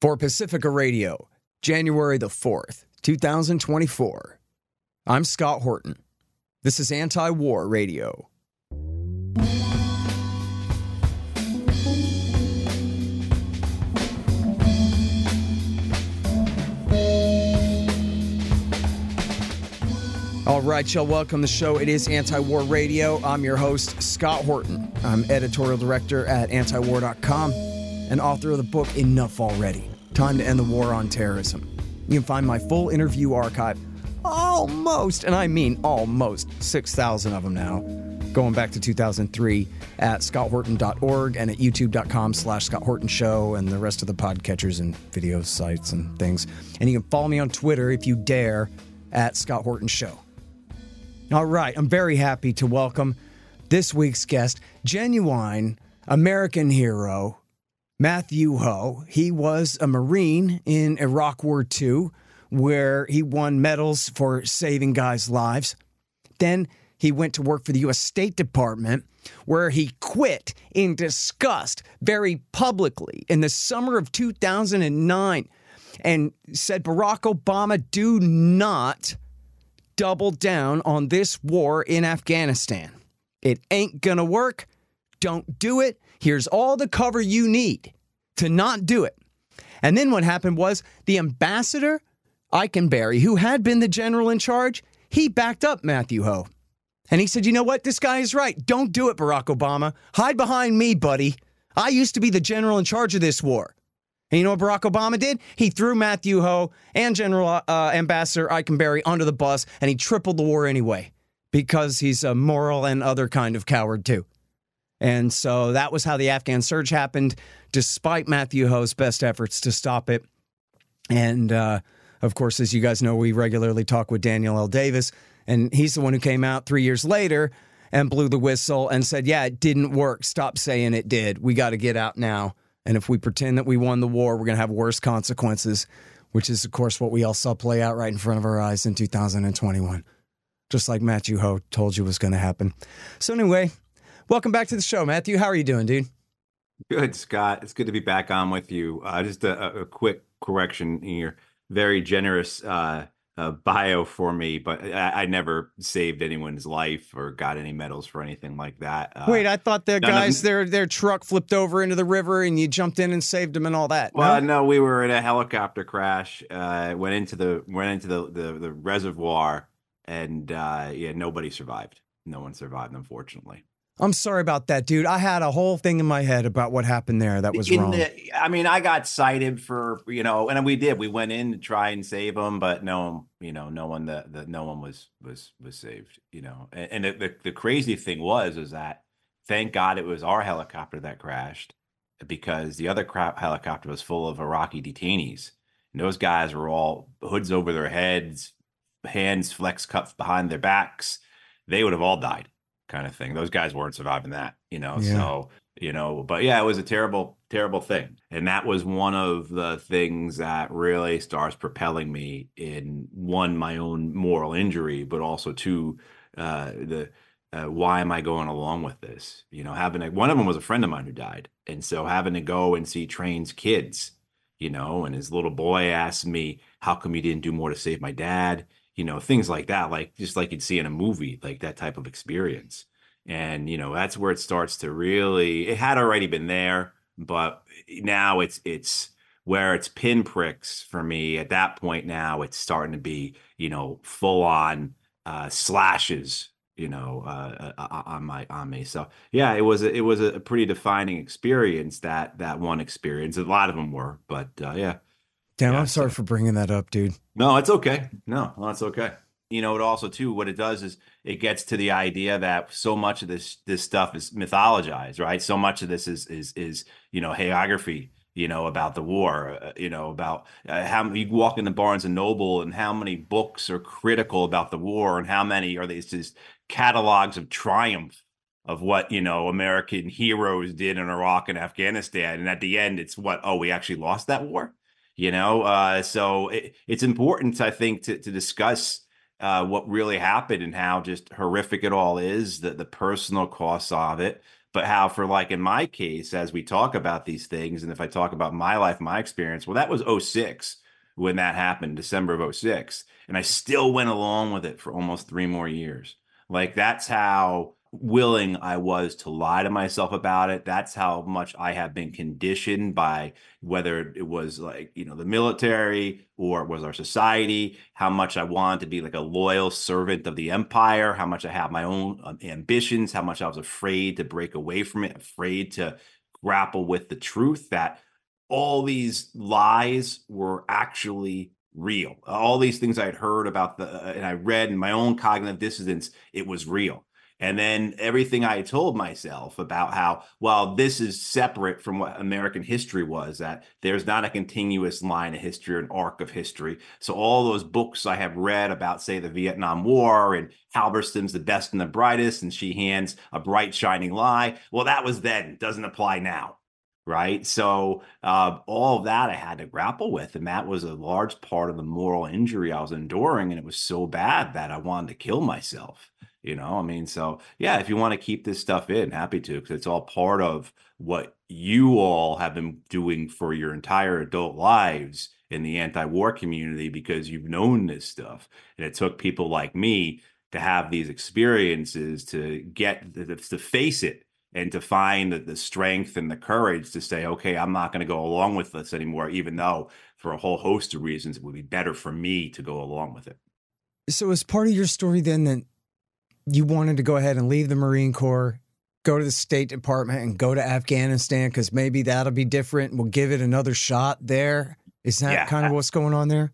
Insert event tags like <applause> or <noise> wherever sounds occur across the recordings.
for Pacifica Radio, January the 4th, 2024. I'm Scott Horton. This is Anti War Radio. All right, y'all, welcome to the show. It is Anti War Radio. I'm your host, Scott Horton. I'm editorial director at antiwar.com and author of the book Enough Already Time to End the War on Terrorism. You can find my full interview archive, almost, and I mean almost, 6,000 of them now, going back to 2003 at scotthorton.org and at youtube.com slash Scott Horton Show and the rest of the podcatchers and video sites and things. And you can follow me on Twitter if you dare at Scott Horton Show. All right, I'm very happy to welcome this week's guest, genuine American hero, Matthew Hoh. He was a Marine in Iraq War II, where he won medals for saving guys' lives. Then he went to work for the U.S. State Department, where he quit in disgust very publicly in the summer of 2009 and said, Barack Obama, do not double down on this war in Afghanistan. It ain't gonna work. Don't do it. Here's all the cover you need to not do it. And then what happened was the ambassador, Eikenberry, who had been the general in charge, he backed up Matthew Hoh. And he said, you know what? This guy is right. Don't do it, Barack Obama. Hide behind me, buddy. I used to be the general in charge of this war. And you know what Barack Obama did? He threw Matthew Hoh and General uh, Ambassador Eikenberry under the bus, and he tripled the war anyway because he's a moral and other kind of coward too. And so that was how the Afghan surge happened, despite Matthew Hoh's best efforts to stop it. And uh, of course, as you guys know, we regularly talk with Daniel L. Davis, and he's the one who came out three years later and blew the whistle and said, Yeah, it didn't work. Stop saying it did. We got to get out now. And if we pretend that we won the war, we're going to have worse consequences, which is, of course, what we all saw play out right in front of our eyes in 2021, just like Matthew Hoh told you was going to happen. So, anyway, welcome back to the show, Matthew. How are you doing, dude? Good, Scott. It's good to be back on with you. Uh, just a, a, quick correction in your Very generous uh, uh, bio for me, but I, I, never saved anyone's life or got any medals for anything like that. Uh, Wait, I thought the guys their their truck flipped over into the river and you jumped in and saved them and all that. Well, no, no we were in a helicopter crash. Uh, went into the went into the the, the reservoir, and uh, yeah, nobody survived. No one survived, unfortunately. I'm sorry about that, dude. I had a whole thing in my head about what happened there that was in wrong. The, I mean, I got cited for you know, and we did. We went in to try and save them, but no, you know, no one that the, no one was was was saved. You know, and, and the, the the crazy thing was is that thank God it was our helicopter that crashed because the other crap helicopter was full of Iraqi detainees. And those guys were all hoods over their heads, hands flex cuffed behind their backs. They would have all died kind of thing. Those guys weren't surviving that, you know. Yeah. So, you know, but yeah, it was a terrible, terrible thing. And that was one of the things that really starts propelling me in one, my own moral injury, but also two, uh, the uh, why am I going along with this? You know, having a, one of them was a friend of mine who died. And so having to go and see Train's kids, you know, and his little boy asked me, How come you didn't do more to save my dad? You know things like that like just like you'd see in a movie like that type of experience. And you know that's where it starts to really it had already been there but now it's it's where it's pinpricks for me at that point now it's starting to be you know full on uh slashes you know uh, uh, uh on my on me. So yeah it was a, it was a pretty defining experience that that one experience. A lot of them were but uh, yeah Damn, yeah, I'm sorry so. for bringing that up, dude. No, it's okay. No, no, it's okay. You know, it also too what it does is it gets to the idea that so much of this this stuff is mythologized, right? So much of this is is is you know hagiography, you know, about the war, uh, you know, about uh, how you walk into Barnes and Noble and how many books are critical about the war and how many are these just catalogs of triumph of what you know American heroes did in Iraq and Afghanistan, and at the end, it's what oh we actually lost that war you know uh, so it, it's important i think to, to discuss uh, what really happened and how just horrific it all is the, the personal costs of it but how for like in my case as we talk about these things and if i talk about my life my experience well that was 06 when that happened december of 06 and i still went along with it for almost three more years. Like that's how willing I was to lie to myself about it. That's how much I have been conditioned by whether it was like, you know, the military or was our society, how much I wanted to be like a loyal servant of the empire, how much I have my own um, ambitions, how much I was afraid to break away from it, afraid to grapple with the truth that all these lies were actually real. All these things I had heard about the uh, and I read in my own cognitive dissonance, it was real. And then everything I told myself about how, well, this is separate from what American history was, that there's not a continuous line of history or an arc of history. So all those books I have read about, say, the Vietnam War and Halberstam's the best and the brightest, and Sheehan's a bright, shining lie. Well, that was then, doesn't apply now. Right. So uh, all of that I had to grapple with. And that was a large part of the moral injury I was enduring. And it was so bad that I wanted to kill myself you know i mean so yeah if you want to keep this stuff in happy to because it's all part of what you all have been doing for your entire adult lives in the anti-war community because you've known this stuff. And it took people like me to have these experiences to get to face it and to find the, strength and the courage to say okay i'm not going to go along with this anymore even though for a whole host of reasons it would be better for me to go along with it. So as part of your story then that you wanted to go ahead and leave the Marine Corps, go to the State Department, and go to Afghanistan because maybe that'll be different. We'll give it another shot there. Is that yeah, kind of what's going on there?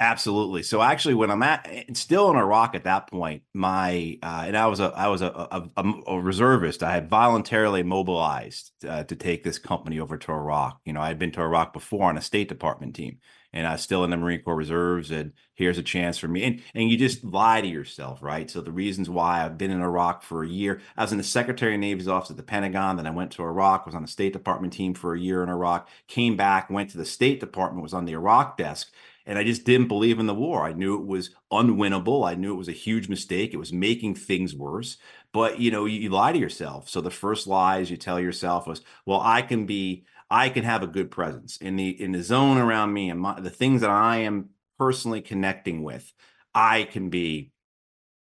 Absolutely. So actually, when I'm at still in Iraq at that point, my uh, and I was a I was a, a, a, reservist. I had voluntarily mobilized uh, to take this company over to Iraq. You know, I had been to Iraq before on a State Department team, and I still in the Marine Corps Reserves. And here's a chance for me. And and you just lie to yourself, right? So the reasons why I've been in Iraq for a year, I was in the Secretary of Navy's office at the Pentagon. Then I went to Iraq, was on the State Department team for a year in Iraq. Came back, went to the State Department, was on the Iraq desk and I just didn't believe in the war. I knew it was unwinnable. I knew it was a huge mistake. It was making things worse. But you know, you, you lie to yourself. So the first lies you tell yourself was, "Well, I can be, I can have a good presence in the in the zone around me and my, the things that I am personally connecting with. I can be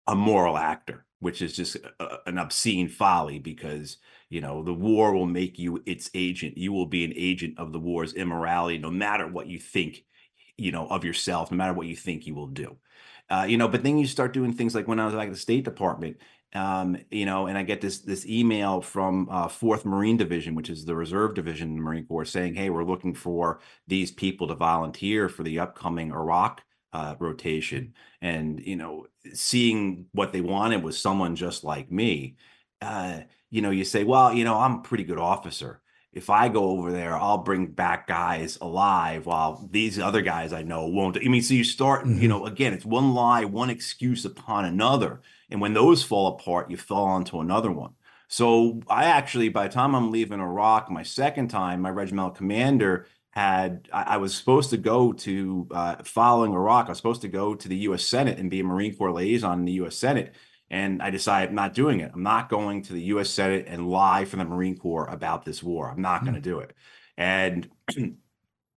a moral actor." Which is just a, an obscene folly because you know the war will make you its agent. You will be an agent of the war's immorality, no matter what you think you know of yourself no matter what you think you will do uh, you know but then you start doing things like when i was like at the state department um, you know and i get this this email from uh, fourth marine division which is the reserve division in the marine corps saying hey we're looking for these people to volunteer for the upcoming iraq uh, rotation. And you know seeing what they wanted was someone just like me. Uh, you know you say well you know i'm a pretty good officer if I go over there, I'll bring back guys alive while these other guys I know won't. I mean, so you start, mm-hmm. you know, again, it's one lie, one excuse upon another. And when those fall apart, you fall onto another one. So I actually, by the time I'm leaving Iraq, my second time, my regimental commander had, I, I was supposed to go to, uh, following Iraq, I was supposed to go to the US Senate and be a Marine Corps liaison in the US Senate. And I decided I'm not doing it. I'm not going to the US Senate and lie for the Marine Corps about this war. I'm not going to hmm. do it. And <clears throat>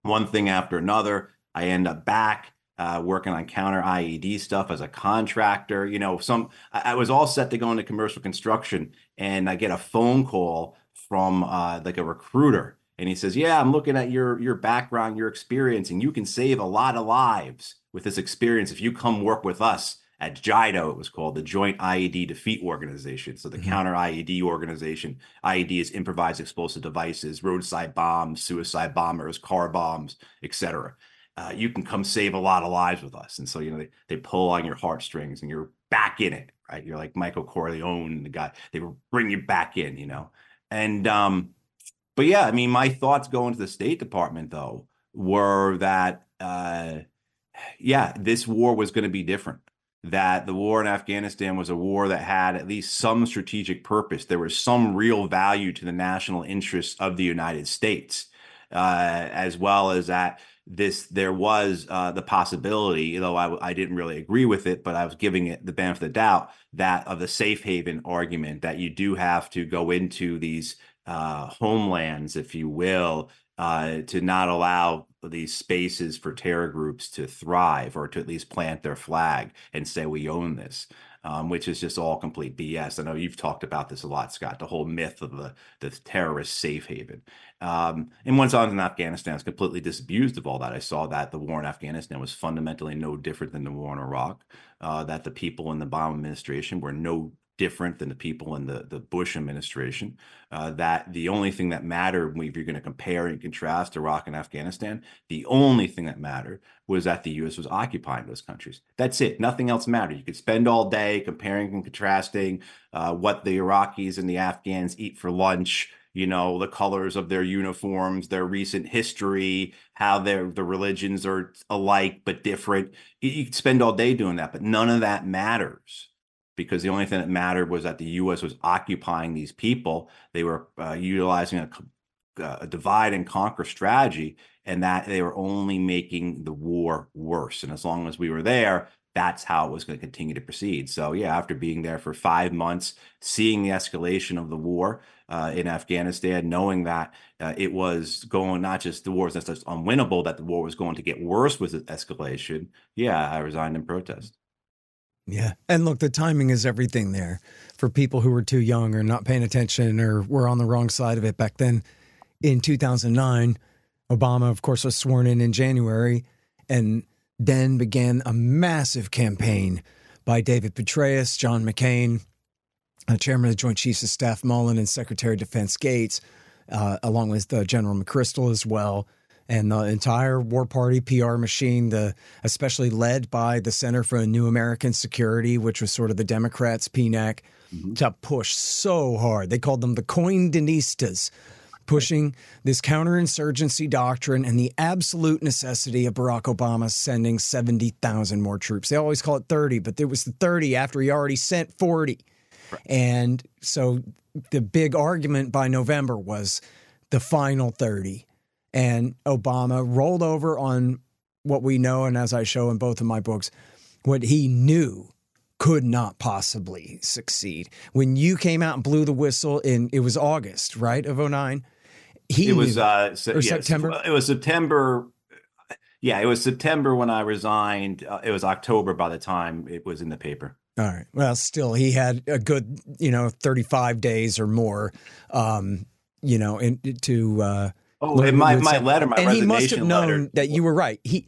one thing after another, I end up back uh, working on counter IED stuff as a contractor. You know, some I, I, was all set to go into commercial construction, and I get a phone call from uh, like a recruiter, and he says, "Yeah, I'm looking at your your background, your experience, and you can save a lot of lives with this experience if you come work with us." At JIDO, it was called the Joint IED Defeat Organization. So the mm-hmm. counter IED organization. IED is improvised explosive devices, roadside bombs, suicide bombers, car bombs, etc. Uh, you can come save a lot of lives with us. And so, you know, they, they pull on your heartstrings and you're back in it, right? You're like Michael Corleone, the guy, they bring you back in, you know? And, um, but yeah, I mean, my thoughts going to the State Department though were that, uh, yeah, this war was going to be different that the war in Afghanistan was a war that had at least some strategic purpose. There was some real value to the national interests of the United States. uh, as well as that this there was uh, the possibility, though I, I didn't really agree with it, but I was giving it the benefit of the doubt that of the safe haven argument that you do have to go into these uh, homelands, if you will, uh, to not allow these spaces for terror groups to thrive or to at least plant their flag and say we own this um, which is just all complete BS. I know you've talked about this a lot, Scott. The whole myth of the the terrorist safe haven. Um, and once on in Afghanistan is completely disabused of all that. I saw that the war in Afghanistan was fundamentally no different than the war in Iraq. Uh, that the people in the Obama administration were no different than the people in the, the Bush administration. Uh, that the only thing that mattered, if you're going to compare and contrast Iraq and Afghanistan, the only thing that mattered was that the U.S. was occupying those countries. That's it. Nothing else mattered. You could spend all day comparing and contrasting uh, what the Iraqis and the Afghans eat for lunch you know the colors of their uniforms their recent history how their the religions are alike but different you, you could spend all day doing that but none of that matters because the only thing that mattered was that the U.S. was occupying these people. They were uh, utilizing a, uh, a, divide and conquer strategy, and that they were only making the war worse. And as long as we were there, that's how it was going to continue to proceed. So, yeah, after being there for five months, seeing the escalation of the war uh, in Afghanistan, knowing that uh, it was going not just the war was just unwinnable, that the war was going to get worse with the escalation, yeah, I resigned in protest. Yeah. And look, the timing is everything there for people who were too young or not paying attention or were on the wrong side of it back then. In 2009, Obama, of course, was sworn in in January and then began a massive campaign by David Petraeus, John McCain, uh, Chairman of the Joint Chiefs of Staff Mullen, and Secretary of Defense Gates, uh, along with uh, General McChrystal as well and the entire war party PR machine, the especially led by the Center for New American Security, which was sort of the Democrats' PNAC, mm-hmm. to push so hard. They called them the Coindinistas, pushing this counterinsurgency doctrine and the absolute necessity of Barack Obama sending 70,000 more troops. They always call it 30, but there was the 30 after he already sent 40. Right. And so the big argument by November was the final 30 and Obama rolled over on what we know, and as I show in both of my books, what he knew could not possibly succeed. When you came out and blew the whistle in, it was August, right, of 09? He it was uh, se- or yes, September. It was September. Yeah, it was September when I resigned. Uh, it was October by the time it was in the paper. All right. Well, still, he had a good, you know, 35 days or more, um, you know, in, to uh, Oh, and my, my letter, my and he must have known letter. that you were right. He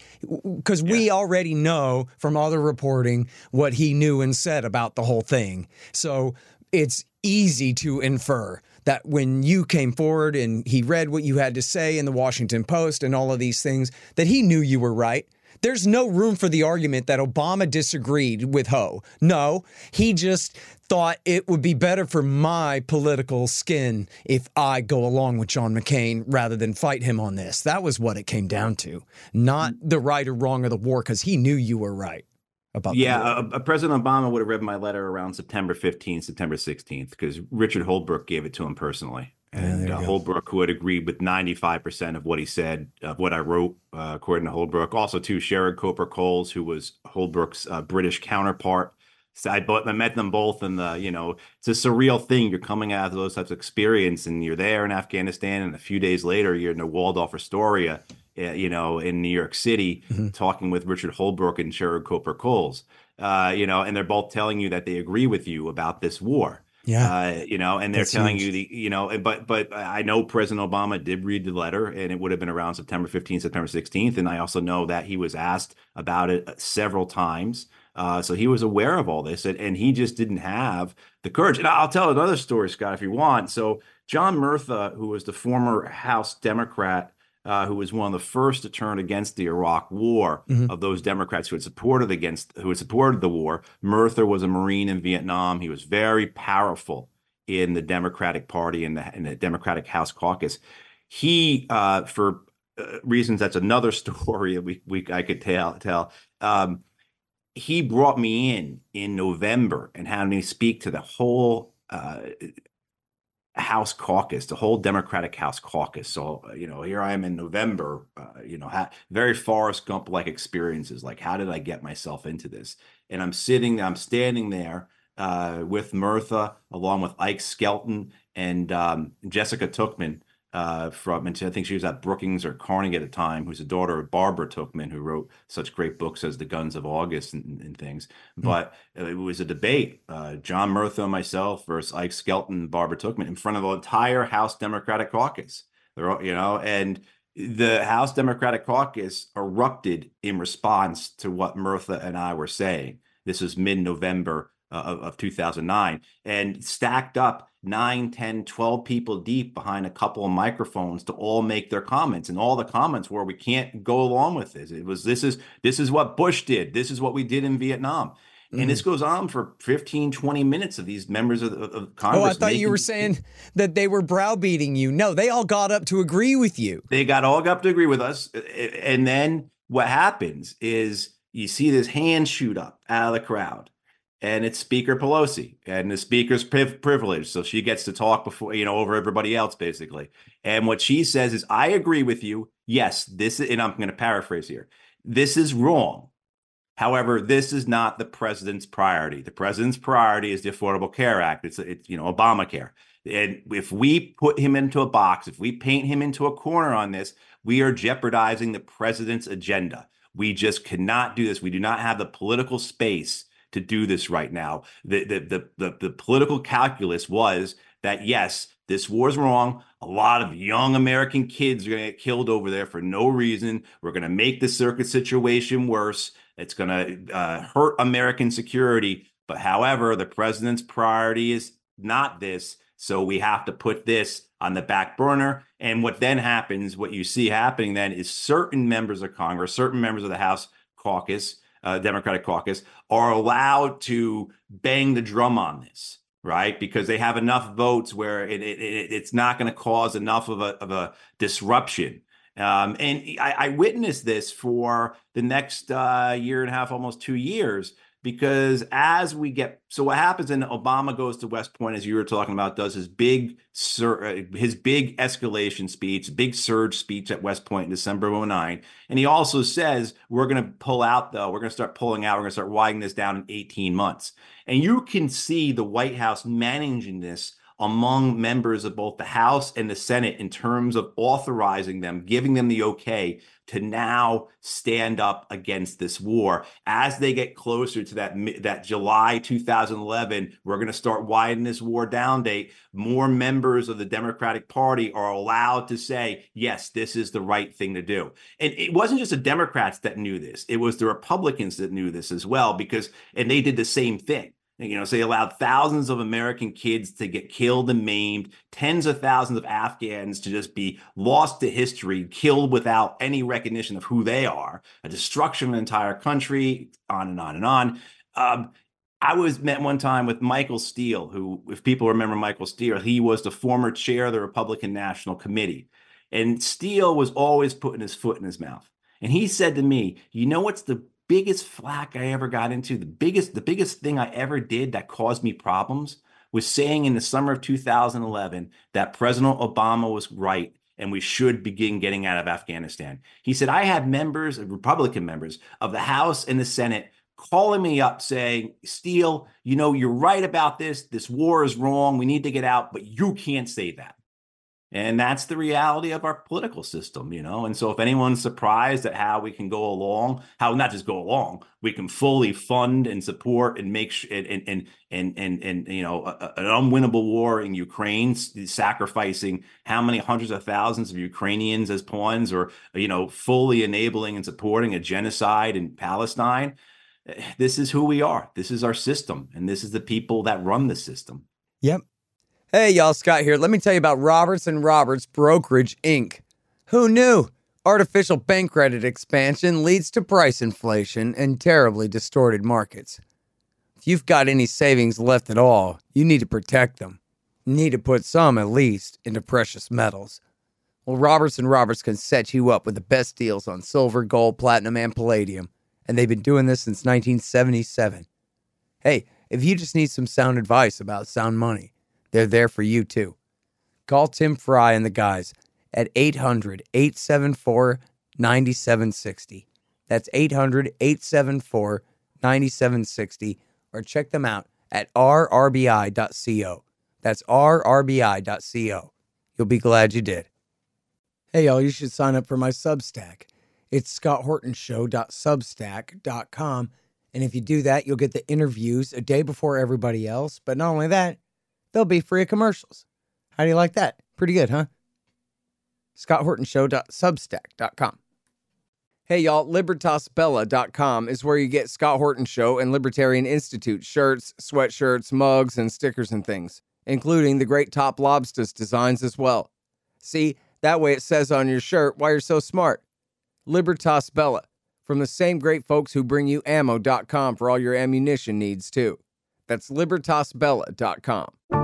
because yeah. we already know from other reporting what he knew and said about the whole thing. So it's easy to infer that when you came forward and he read what you had to say in the Washington Post and all of these things, that he knew you were right. There's no room for the argument that Obama disagreed with Hoh. No, he just thought it would be better for my political skin if I go along with John McCain rather than fight him on this. That was what it came down to, not the right or wrong of the war, because he knew you were right about. Yeah, uh, President Obama would have read my letter around September 15th, September 16th, because Richard Holbrooke gave it to him personally. And uh, Holbrooke, who had agreed with 95% of what he said, of what I wrote, uh, according to Holbrooke. Also, to Sherard Cowper-Coles, who was Holbrooke's uh, British counterpart so I, I met them both, and the you know it's a surreal thing. You're coming out of those types of experience, and you're there in Afghanistan, and a few days later, you're in the Waldorf Astoria, eh, you know, in New York City, mm-hmm. talking with Richard Holbrooke and Sherard Cowper-Coles, uh, you know, and they're both telling you that they agree with you about this war. Yeah, uh, you know, and they're That's telling huge. you the, you know, but but I know President Obama did read the letter, and it would have been around September 15th, September 16th, and I also know that he was asked about it several times. Uh, so he was aware of all this, and, and he just didn't have the courage. And I'll tell another story, Scott, if you want. So John Murtha, who was the former House Democrat, uh, who was one of the first to turn against the Iraq War mm-hmm. of those Democrats who had supported against who had supported the war. Murtha was a Marine in Vietnam. He was very powerful in the Democratic Party and the, in the Democratic House Caucus. He, uh, for uh, reasons that's another <laughs> story we, we I could tell tell. Um, he brought me in in November and had me speak to the whole uh, House caucus, the whole Democratic House caucus. So, uh, you know, here I am in November, uh, you know, ha- very Forrest Gump like experiences. Like, how did I get myself into this? And I'm sitting, I'm standing there uh, with Murtha, along with Ike Skelton and um, Jessica Tuchman uh, from, and I think she was at Brookings or Carnegie at the time, who's the daughter of Barbara Tuchman, who wrote such great books as The Guns of August and, and things. Mm. But it was a debate, uh, John Murtha and myself versus Ike Skelton Barbara Tuchman in front of the entire House Democratic Caucus. They're all, you know, and the House Democratic Caucus erupted in response to what Murtha and I were saying. This was mid November uh, of, of 2009 and stacked up 9 10 12 people deep behind a couple of microphones to all make their comments. And all the comments were we can't go along with this. It was this is this is what bush did. This is what we did in vietnam. Mm. and this mm. goes on for 15 20 minutes of these members of, of congress oh i thought making, you were saying that they were browbeating you. No they all got up to agree with you. They got all up to agree with us. And then what happens is you see this hand shoot up out of the crowd and it's Speaker Pelosi, and the Speaker's priv- privilege, so she gets to talk before you know over everybody else, basically. And what she says is, "I agree with you. Yes, this is," and I'm going to paraphrase here. This is wrong. However, this is not the president's priority. The president's priority is the Affordable Care Act. It's, it's you know Obamacare. And if we put him into a box, if we paint him into a corner on this, we are jeopardizing the president's agenda. We just cannot do this. We do not have the political space to do this right now. The, the, the, the, the political calculus was that, yes, this war's wrong. A lot of young American kids are going to get killed over there for no reason. We're going to make the circuit situation worse. It's going to uh, hurt American security. But however, the president's priority is not this. So we have to put this on the back burner. And what then happens, what you see happening then is certain members of Congress, certain members of the House caucus, uh, Democratic caucus, are allowed to bang the drum on this, right? Because they have enough votes where it, it, it it's not going to cause enough of a, of a disruption. Um, and I, I, witnessed this for the next uh, year and a half, almost two years, because as we get so what happens in obama goes to west point as you were talking about does his big uh, his big escalation speech big surge speech at west point in december of 09 and he also says we're going to pull out though. We're going to start pulling out. We're going to start winding this down in 18 months. And you can see the white house managing this among members of both the House and the Senate in terms of authorizing them, giving them the okay to now stand up against this war. As they get closer to that that July 2011, we're going to start widening this war down date. More members of the Democratic Party are allowed to say, "Yes, this is the right thing to do." And it wasn't just the Democrats that knew this; it was the Republicans that knew this as well, because and they did the same thing you know, so they allowed thousands of American kids to get killed and maimed, tens of thousands of Afghans to just be lost to history, killed without any recognition of who they are, a destruction of an entire country, on and on and on. Um, I was met one time with Michael Steele, who, if people remember Michael Steele, he was the former chair of the Republican National Committee. And Steele was always putting his foot in his mouth. And he said to me, You know what's the biggest flack I ever got into, the biggest the biggest thing I ever did that caused me problems was saying in the summer of 2011 that President Obama was right and we should begin getting out of Afghanistan. He said I had members, Republican members of the House and the Senate calling me up saying, "Steele, you know, you're right about this. This war is wrong. We need to get out, but you can't say that." And that's the reality of our political system, you know. And so, if anyone's surprised at how we can go along, how not just go along, we can fully fund and support and make sh- and and and and and you know a, an unwinnable war in Ukraine, sacrificing how many hundreds of thousands of Ukrainians as pawns, or you know, fully enabling and supporting a genocide in Palestine. Eh, this is who we are. This is our system, and this is the people that run the system. Yep. Hey, y'all, Scott here. Let me tell you about Roberts and Roberts Brokerage Inc. Who knew? Artificial bank credit expansion leads to price inflation and terribly distorted markets. If you've got any savings left at all, you need to protect them. You need to put some, at least, into precious metals. Well, Roberts and Roberts can set you up with the best deals on silver, gold, platinum, and palladium, and they've been doing this since 1977. Hey, if you just need some sound advice about sound money, they're there for you too. Call Tim Fry and the guys at 800 874 9760. That's 800 874 9760. Or check them out at rrbi.co. That's rrbi.co. You'll be glad you did. Hey, y'all, you should sign up for my Substack. It's scotthortonshow.substack.com. And if you do that, you'll get the interviews a day before everybody else. But not only that, they'll be free of commercials. How do you like that? Pretty good, huh? scotthortonshow.substack.com. Hey, y'all, libertasbella.com is where you get Scott Horton Show and Libertarian Institute shirts, sweatshirts, mugs, and stickers and things, including the great Top Lobsters designs as well. See, that way it says on your shirt why you're so smart. Libertas Bella, from the same great folks who bring you ammo.com for all your ammunition needs, too. That's libertasbella.com.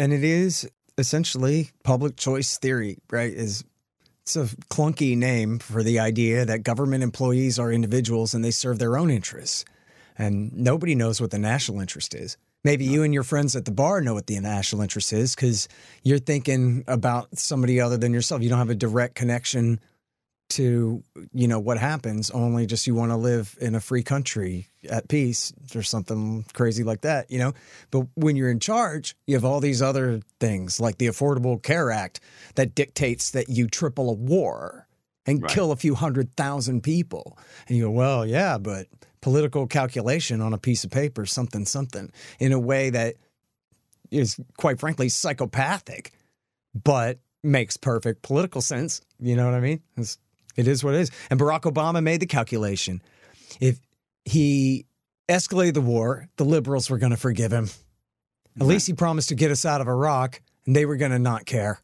And it is essentially public choice theory, right? Is it's a clunky name for the idea that government employees are individuals and they serve their own interests. And nobody knows what the national interest is. Maybe you and your friends at the bar know what the national interest is because you're thinking about somebody other than yourself. You don't have a direct connection to you know what happens only just you want to live in a free country at peace or something crazy like that you know but when you're in charge you have all these other things like the affordable care act that dictates that you triple a war and Right. kill a few hundred thousand people and you go well yeah but political calculation on a piece of paper something something in a way that is quite frankly psychopathic but makes perfect political sense. You know what I mean? It's, it is what it is. And Barack Obama made the calculation. If he escalated the war, the liberals were going to forgive him. At least he promised to get us out of Iraq, and they were going to not care.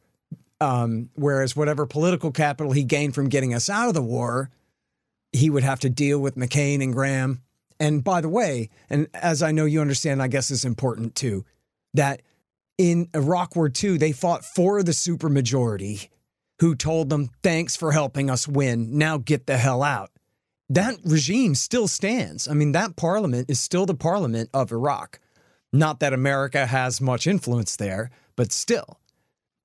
Um, whereas whatever political capital he gained from getting us out of the war, he would have to deal with McCain and Graham. And by the way, and as I know you understand, I guess is important too, that in Iraq War II, they fought for the supermajority who told them, thanks for helping us win. Now get the hell out. That regime still stands. I mean, that parliament is still the parliament of Iraq. Not that America has much influence there, but still.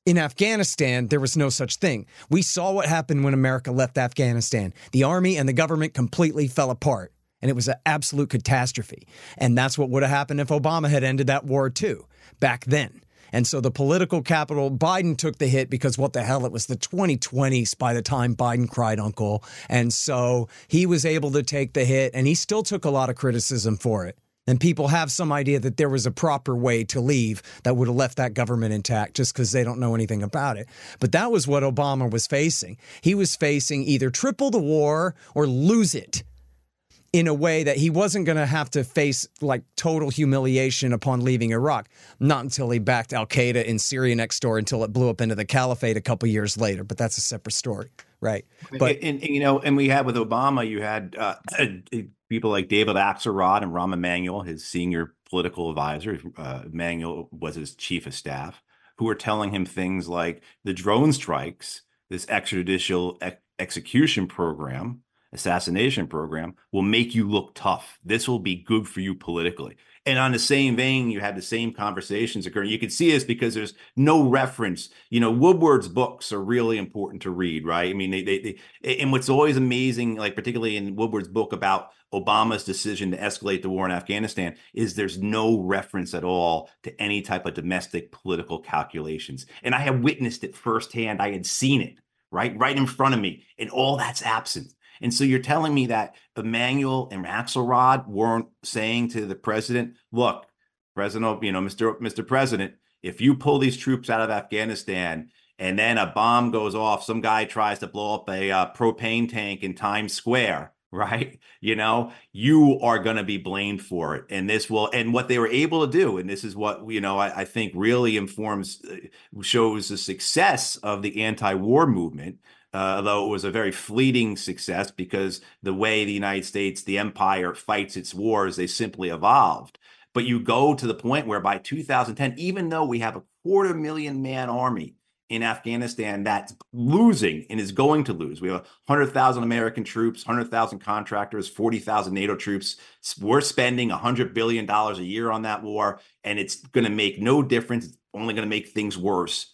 In Afghanistan, there was no such thing. We saw what happened when America left Afghanistan. The army and the government completely fell apart, and it was an absolute catastrophe. And that's what would have happened if Obama had ended that war too, back then. And so the political capital, Biden took the hit because what the hell, it was the 2020s by the time Biden cried uncle. And so he was able to take the hit, and he still took a lot of criticism for it. And people have some idea that there was a proper way to leave that would have left that government intact just because they don't know anything about it. But that was what Obama was facing. He was facing either triple the war or lose it in a way that he wasn't going to have to face like total humiliation upon leaving Iraq. Not until he backed Al Qaeda in Syria next door until it blew up into the caliphate a couple years later. But that's a separate story, right? But and, and, you know, and we had with Obama, you had uh, people like David Axelrod and Rahm Emanuel, his senior political advisor. Uh, Emanuel was his chief of staff, who were telling him things like the drone strikes, this extrajudicial ex- execution program, assassination program, will make you look tough. This will be good for you politically. And on the same vein, you had the same conversations occurring. You can see this because there's no reference. You know, Woodward's books are really important to read, right? I mean, they, they, they, and what's always amazing, like particularly in Woodward's book about Obama's decision to escalate the war in Afghanistan, is there's no reference at all to any type of domestic political calculations. And I have witnessed it firsthand. I had seen it right, right in front of me, and all that's absent. And so you're telling me that Emanuel and Axelrod weren't saying to the president, look, President, you know, Mr. Mr. President, if you pull these troops out of Afghanistan and then a bomb goes off, some guy tries to blow up a uh, propane tank in Times Square, <laughs> right? You know, you are going to be blamed for it. And this will, and what they were able to do, and this is what, you know, I, I think really informs, uh, shows the success of the anti war movement. Uh, although it was a very fleeting success because the way the United States, the empire fights its wars, they simply evolved. But you go to the point where by 2010, even though we have a quarter million man army in Afghanistan that's losing and is going to lose. We have 100,000 American troops, 100,000 contractors, 40,000 NATO troops. We're spending $100 billion a year on that war, and it's going to make no difference. It's only going to make things worse.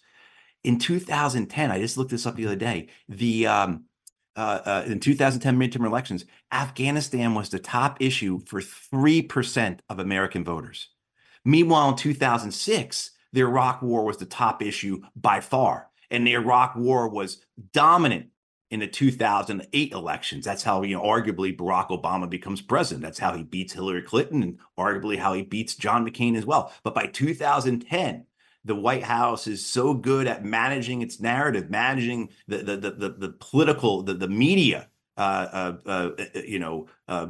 In 2010, I just looked this up the other day, the um, uh, uh, in 2010 midterm elections, Afghanistan was the top issue for 3% of American voters. Meanwhile, in 2006, the Iraq war was the top issue by far. And the Iraq war was dominant in the 2008 elections. That's how, you know, arguably Barack Obama becomes president. That's how he beats Hillary Clinton and arguably how he beats John McCain as well. But by 2010, the White House is so good at managing its narrative, managing the the the, the, the political, the, the media, uh, uh, uh, you know, uh,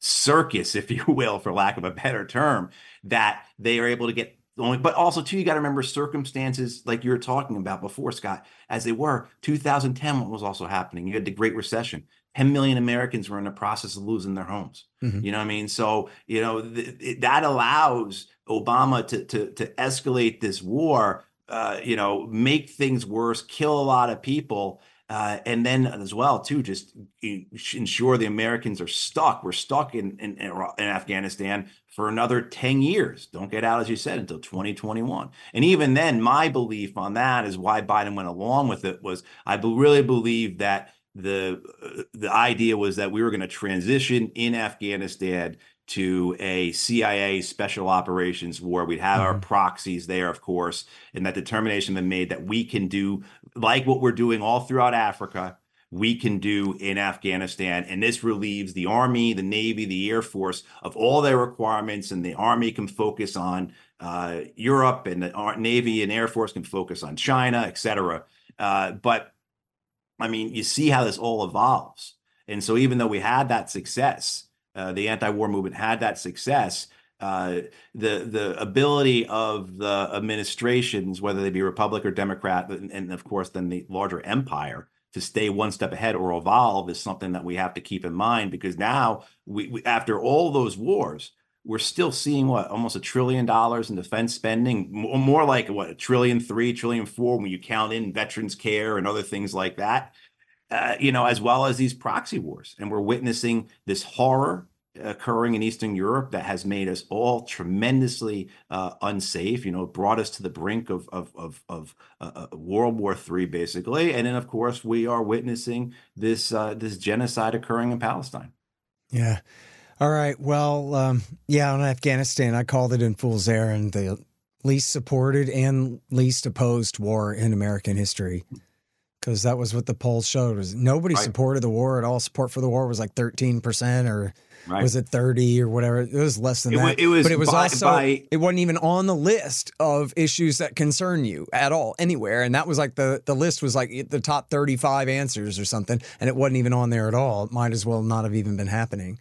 circus, if <laughs> you will, for lack of a better term, that they are able to get only, but also too, you got to remember circumstances like you were talking about before, Scott, as they were. 2010, what was also happening? You had the Great Recession. 10 million Americans were in the process of losing their homes. Mm-hmm. You know what I mean? So, you know, th- it, that allows Obama to, to, to escalate this war, uh, you know, make things worse, kill a lot of people. Uh, and then as well too, just ensure the Americans are stuck. We're stuck in, in, in Afghanistan for another 10 years. Don't get out, as you said, until 2021. And even then, my belief on that is why Biden went along with it was I really believe that the uh, the idea was that we were going to transition in Afghanistan to a CIA special operations war. We'd have mm-hmm. our proxies there, of course, and that determination been made that we can do like what we're doing all throughout Africa. We can do in Afghanistan. And this relieves the Army, the Navy, the Air Force of all their requirements, and the Army can focus on uh, Europe, and the Navy and Air Force can focus on China, et cetera. Uh, but I mean, you see how this all evolves. And so, even though we had that success, uh, the anti-war movement had that success. Uh, the the ability of the administrations, whether they be Republic or Democrat, and, and, of course then the larger empire, to stay one step ahead or evolve is something that we have to keep in mind because now we, we after all those wars, we're still seeing what almost a trillion dollars in defense spending, more like what a trillion three, trillion four when you count in veterans care and other things like that. Uh, you know, as well as these proxy wars, and we're witnessing this horror occurring in Eastern Europe that has made us all tremendously uh, unsafe. You know, brought us to the brink of of of, of uh, World War III, basically, and then of course we are witnessing this uh, this genocide occurring in Palestine. Yeah. All right. Well, um, yeah, on Afghanistan, I called it in Fool's Errand the least supported and least opposed war in American history because that was what the polls showed was nobody right. supported the war at all support for the war was like 13% or Right. Was it 30 or whatever? It was less than it, that. It was, but it was by, also, by, it wasn't even on the list of issues that concern you at all, anywhere. And that was like the, the list was like the top 35 answers or something. And it wasn't even on there at all. It might as well not have even been happening.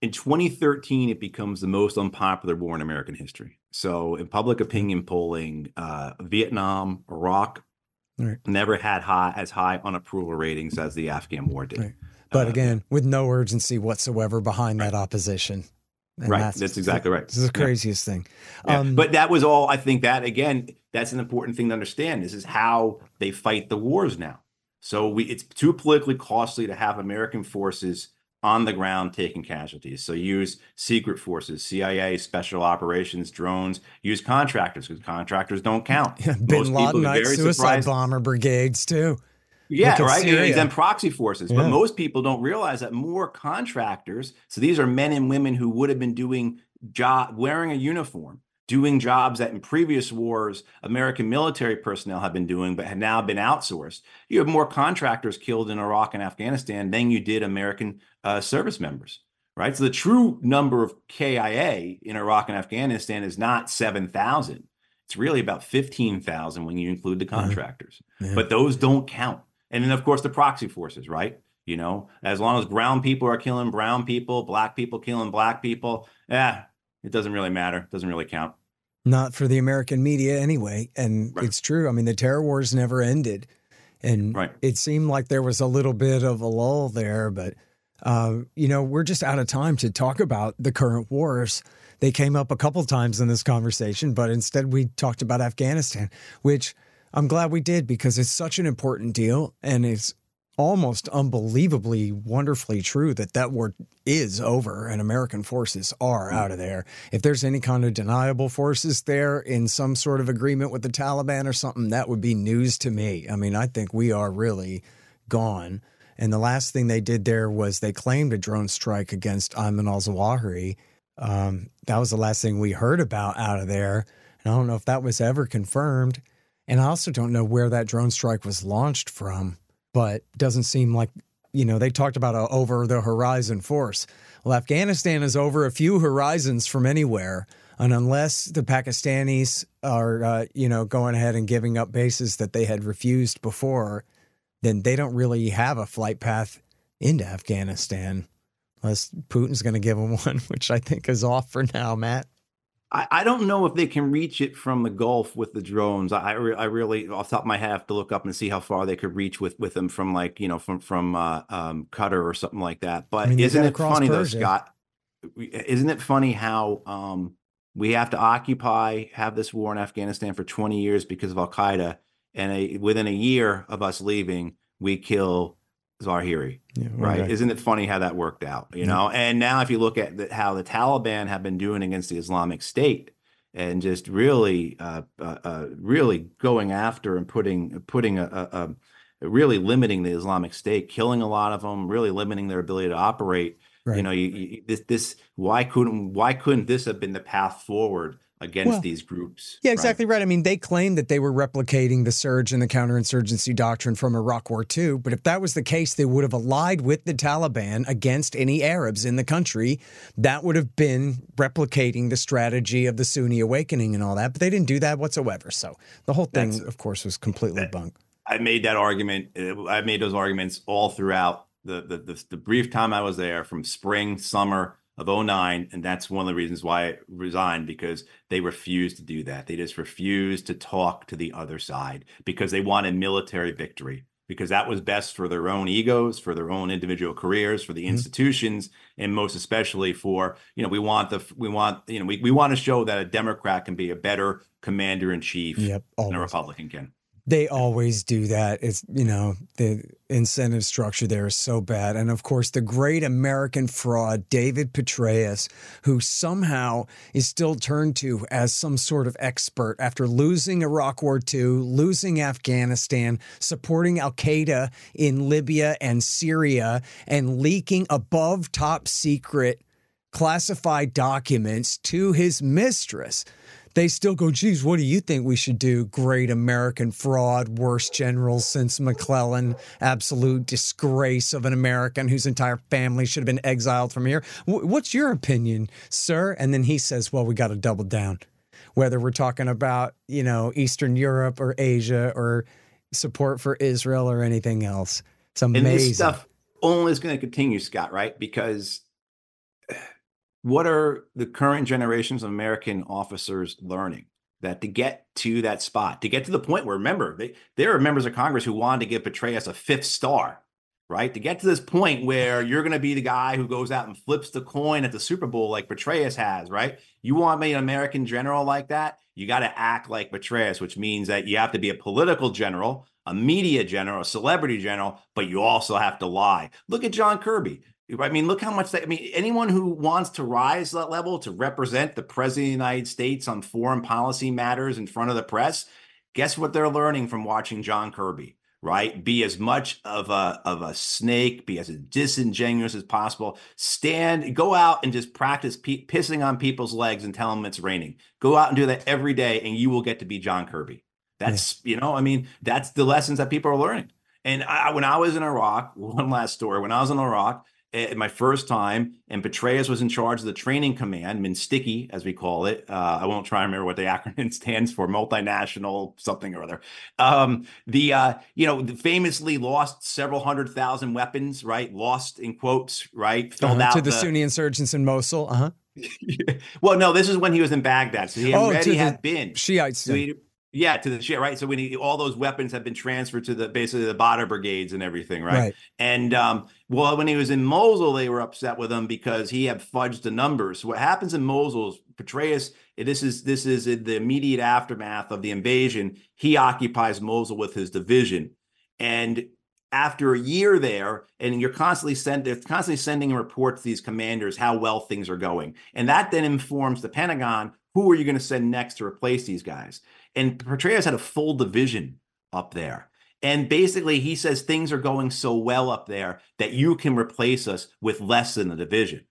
In 2013, it becomes the most unpopular war in American history. So, in public opinion polling, uh, Vietnam, Iraq, right. never had high as high on approval ratings as the Afghan war did. Right. But uh, again, with no urgency whatsoever behind right. that opposition. And right. That's, that's, exactly right. This is the craziest yeah. thing. Yeah. Um, but that was all, I think that, again, that's an important thing to understand. This is how they fight the wars now. So we, it's too politically costly to have American forces on the ground taking casualties. So use secret forces, CIA, special operations, drones, use contractors because contractors don't mm, count. Yeah, Bin Laden suicide surprised. bomber brigades too. Yeah, right. And then proxy forces. Yeah. But most people don't realize that more contractors, so these are men and women who would have been doing job wearing a uniform, doing jobs that in previous wars American military personnel have been doing, but had now been outsourced. You have more contractors killed in Iraq and Afghanistan than you did American uh, service members. Right. So the true number of KIA in Iraq and Afghanistan is not 7,000. It's really about 15,000 when you include the contractors. Yeah. But those don't count. And then, of course, the proxy forces, right? You know, as long as brown people are killing brown people, black people killing black people, yeah, it doesn't really matter. It doesn't really count. Not for the American media anyway. And right. it's true. I mean, the terror wars never ended. And right. it seemed like there was a little bit of a lull there, but uh, you know, we're just out of time to talk about the current wars. They came up a couple times in this conversation, but instead we talked about Afghanistan, which I'm glad we did because it's such an important deal and it's almost unbelievably wonderfully true that that war is over and American forces are out of there. If there's any kind of deniable forces there in some sort of agreement with the Taliban or something, that would be news to me. I mean, I think we are really gone. And the last thing they did there was they claimed a drone strike against Ayman al Zawahiri. Um, that was the last thing we heard about out of there. And I don't know if that was ever confirmed. And I also don't know where that drone strike was launched from but doesn't seem like you know they talked about a over the horizon force. Well, Afghanistan is over a few horizons from anywhere, and unless the Pakistanis are uh, you know going ahead and giving up bases that they had refused before, then they don't really have a flight path into Afghanistan. Unless Putin's going to give them <laughs> one, which I think is off for now, Matt. I, I don't know if they can reach it from the Gulf with the drones. I, re- I really, off top of my head, have to look up and see how far they could reach with with them from like you know from from uh, um, Qatar or something like that. But I mean, isn't it funny Persia. though, Scott? Isn't it funny how um, we have to occupy have this war in Afghanistan for 20 years because of Al Qaeda, and a, within a year of us leaving, we kill Zawahiri, yeah, right? Okay. Isn't it funny how that worked out? You yeah. know, and now if you look at the, how the Taliban have been doing against the Islamic State, and just really, uh, uh, uh, really going after and putting putting a, a, a, really limiting the Islamic State, killing a lot of them, really limiting their ability to operate. Right. You know, you, you, this this why couldn't why couldn't this have been the path forward against well, these groups. Yeah, exactly right? right. I mean, they claim that they were replicating the surge and the counterinsurgency doctrine from Iraq War II, but if that was the case, they would have allied with the Taliban against any Arabs in the country. That would have been replicating the strategy of the Sunni awakening and all that, but they didn't do that whatsoever. So the whole thing, That's, of course, was completely bunk. I made that argument. I made those arguments all throughout the, the the, the brief time I was there, from spring, summer, of 09 and that's one of the reasons why I resigned because they refused to do that. They just refused to talk to the other side because they wanted military victory because that was best for their own egos for their own individual careers for the mm-hmm. institutions and most especially for you know we want the we want you know we, we want to show that a democrat can be a better commander in chief yep, than a republican can they always do that. It's, you know, the incentive structure there is so bad. And of course, the great American fraud, David Petraeus, who somehow is still turned to as some sort of expert after losing Iraq War II, losing Afghanistan, supporting Al Qaeda in Libya and Syria, and leaking above top secret classified documents to his mistress they still go, geez, what do you think we should do? Great American fraud, worst general since McClellan, absolute disgrace of an American whose entire family should have been exiled from here. W- what's your opinion, sir? And then he says, well, we got to double down. Whether we're talking about, you know, Eastern Europe or Asia or support for Israel or anything else. It's amazing. And this stuff only is going to continue, Scott, right? Because what are the current generations of American officers learning? That to get to that spot, to get to the point where, remember, they, there are members of Congress who wanted to give Petraeus a fifth star, right? To get to this point where <laughs> you're going to be the guy who goes out and flips the coin at the Super Bowl like Petraeus has, right? You want to be an American general like that? You got to act like Petraeus, which means that you have to be a political general, a media general, a celebrity general, but you also have to lie. Look at John Kirby. I mean, look how much that, I mean, anyone who wants to rise that level to represent the president of the United States on foreign policy matters in front of the press, guess what they're learning from watching John Kirby, right? Be as much of a, of a snake, be as disingenuous as possible. Stand, go out and just practice pissing on people's legs and tell them it's raining. Go out and do that every day, and you will get to be John Kirby. That's, yeah. you know, I mean, that's the lessons that people are learning. And I, when I was in Iraq, <laughs> one last story, when I was in Iraq, at my first time, and Petraeus was in charge of the training command, MNSTC-I, as we call it. Uh, I won't try and remember what the <laughs> acronym stands for, multinational something or other. Um, the uh, you know famously lost several hundred thousand weapons, right? Lost in quotes, right? Filled uh-huh, out to the, the, Sunni insurgents in Mosul. Uh huh. <laughs> well, no, this is when he was in Baghdad, so he already oh, had been Shiites. So he, yeah, to the shit, right? So when he, all those weapons have been transferred to the basically the Badr brigades and everything, right? right. And um, well, when he was in Mosul, they were upset with him because he had fudged the numbers. So what happens in Mosul is Petraeus, this is this is in the immediate aftermath of the invasion. He occupies Mosul with his division, and after a year there, and you're constantly send they're constantly sending reports to these commanders how well things are going, and that then informs the Pentagon who are you going to send next to replace these guys. And Petraeus had a full division up there. And basically, he says things are going so well up there that you can replace us with less than a division.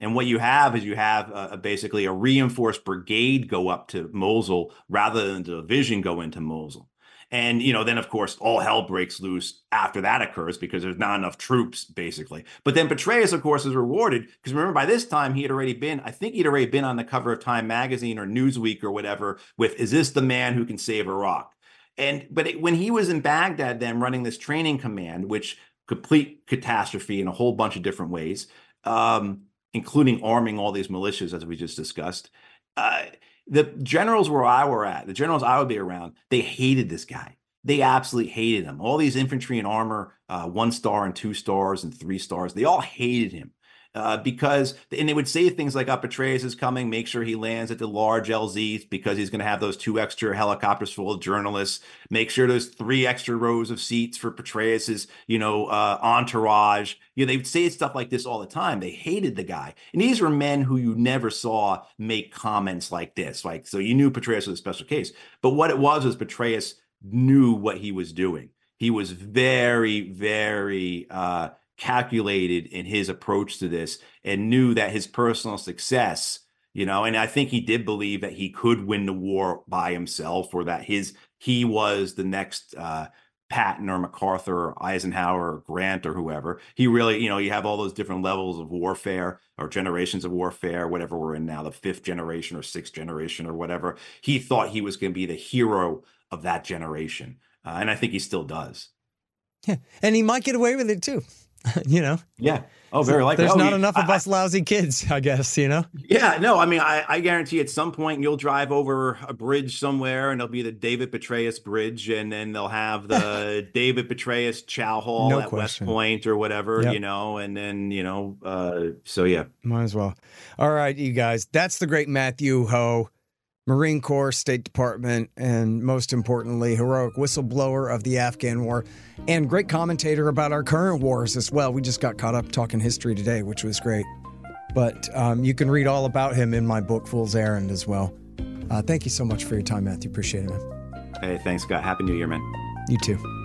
And what you have is you have uh, basically a reinforced brigade go up to Mosul rather than the division go into Mosul. And, you know, then of course all hell breaks loose after that occurs because there's not enough troops, basically. But then Petraeus, of course, is rewarded because remember, by this time he had already been, I think he'd already been on the cover of Time magazine or Newsweek or whatever with, is this the man who can save Iraq? And, but it, when he was in Baghdad, then running this training command, which complete catastrophe in a whole bunch of different ways, um, including arming all these militias, as we just discussed. Uh, the generals where I were at, the generals I would be around, they hated this guy. They absolutely hated him. All these infantry and armor, uh, one star and two stars and three stars, they all hated him uh, because, and they would say things like, "Up, Petraeus is coming. Make sure he lands at the large LZs because he's going to have those two extra helicopters full of journalists. Make sure there's three extra rows of seats for Petraeus's, you know, uh, entourage." You know, they would say stuff like this all the time. They hated the guy, and these were men who you never saw make comments like this. Like, so you knew Petraeus was a special case, but what it was was Petraeus knew what he was doing. He was very, very uh, calculated in his approach to this and knew that his personal success you know and i think he did believe that he could win the war by himself or that his he was the next uh patton or macarthur or eisenhower or grant or whoever. He really you know you have all those different levels of warfare or generations of warfare whatever we're in now the fifth generation or sixth generation or whatever. He thought he was going to be the hero of that generation uh, and i think he still does. Yeah <laughs> and he might get away with it too <laughs> you know? Yeah. Oh, very likely. There's oh, not enough of I, us lousy kids, I guess, you know? Yeah, no, I mean, I, I, guarantee at some point you'll drive over a bridge somewhere and it'll be the David Petraeus Bridge, and then they'll have the <laughs> David Petraeus Chow Hall no at question. West Point or whatever, yep. you know, and then, you know, uh, so yeah. Might as well. All right, you guys. That's the great Matthew Hoh. Marine Corps, State Department, and most importantly, heroic whistleblower of the Afghan War, and great commentator about our current wars as well. We just got caught up talking history today, which was great. But um, you can read all about him in my book, Fool's Errand, as well. Uh, thank you so much for your time, Matthew. Appreciate it, man. Hey, thanks, Scott. Happy New Year, man. You too.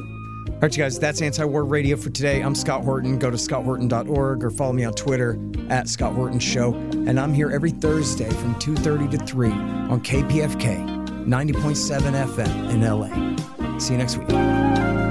All right, you guys, that's Antiwar Radio for today. I'm Scott Horton. Go to scotthorton.org or follow me on Twitter at Scott Horton Show. And I'm here every Thursday from 2.30 to 3 on KPFK 90.7 FM in LA. See you next week.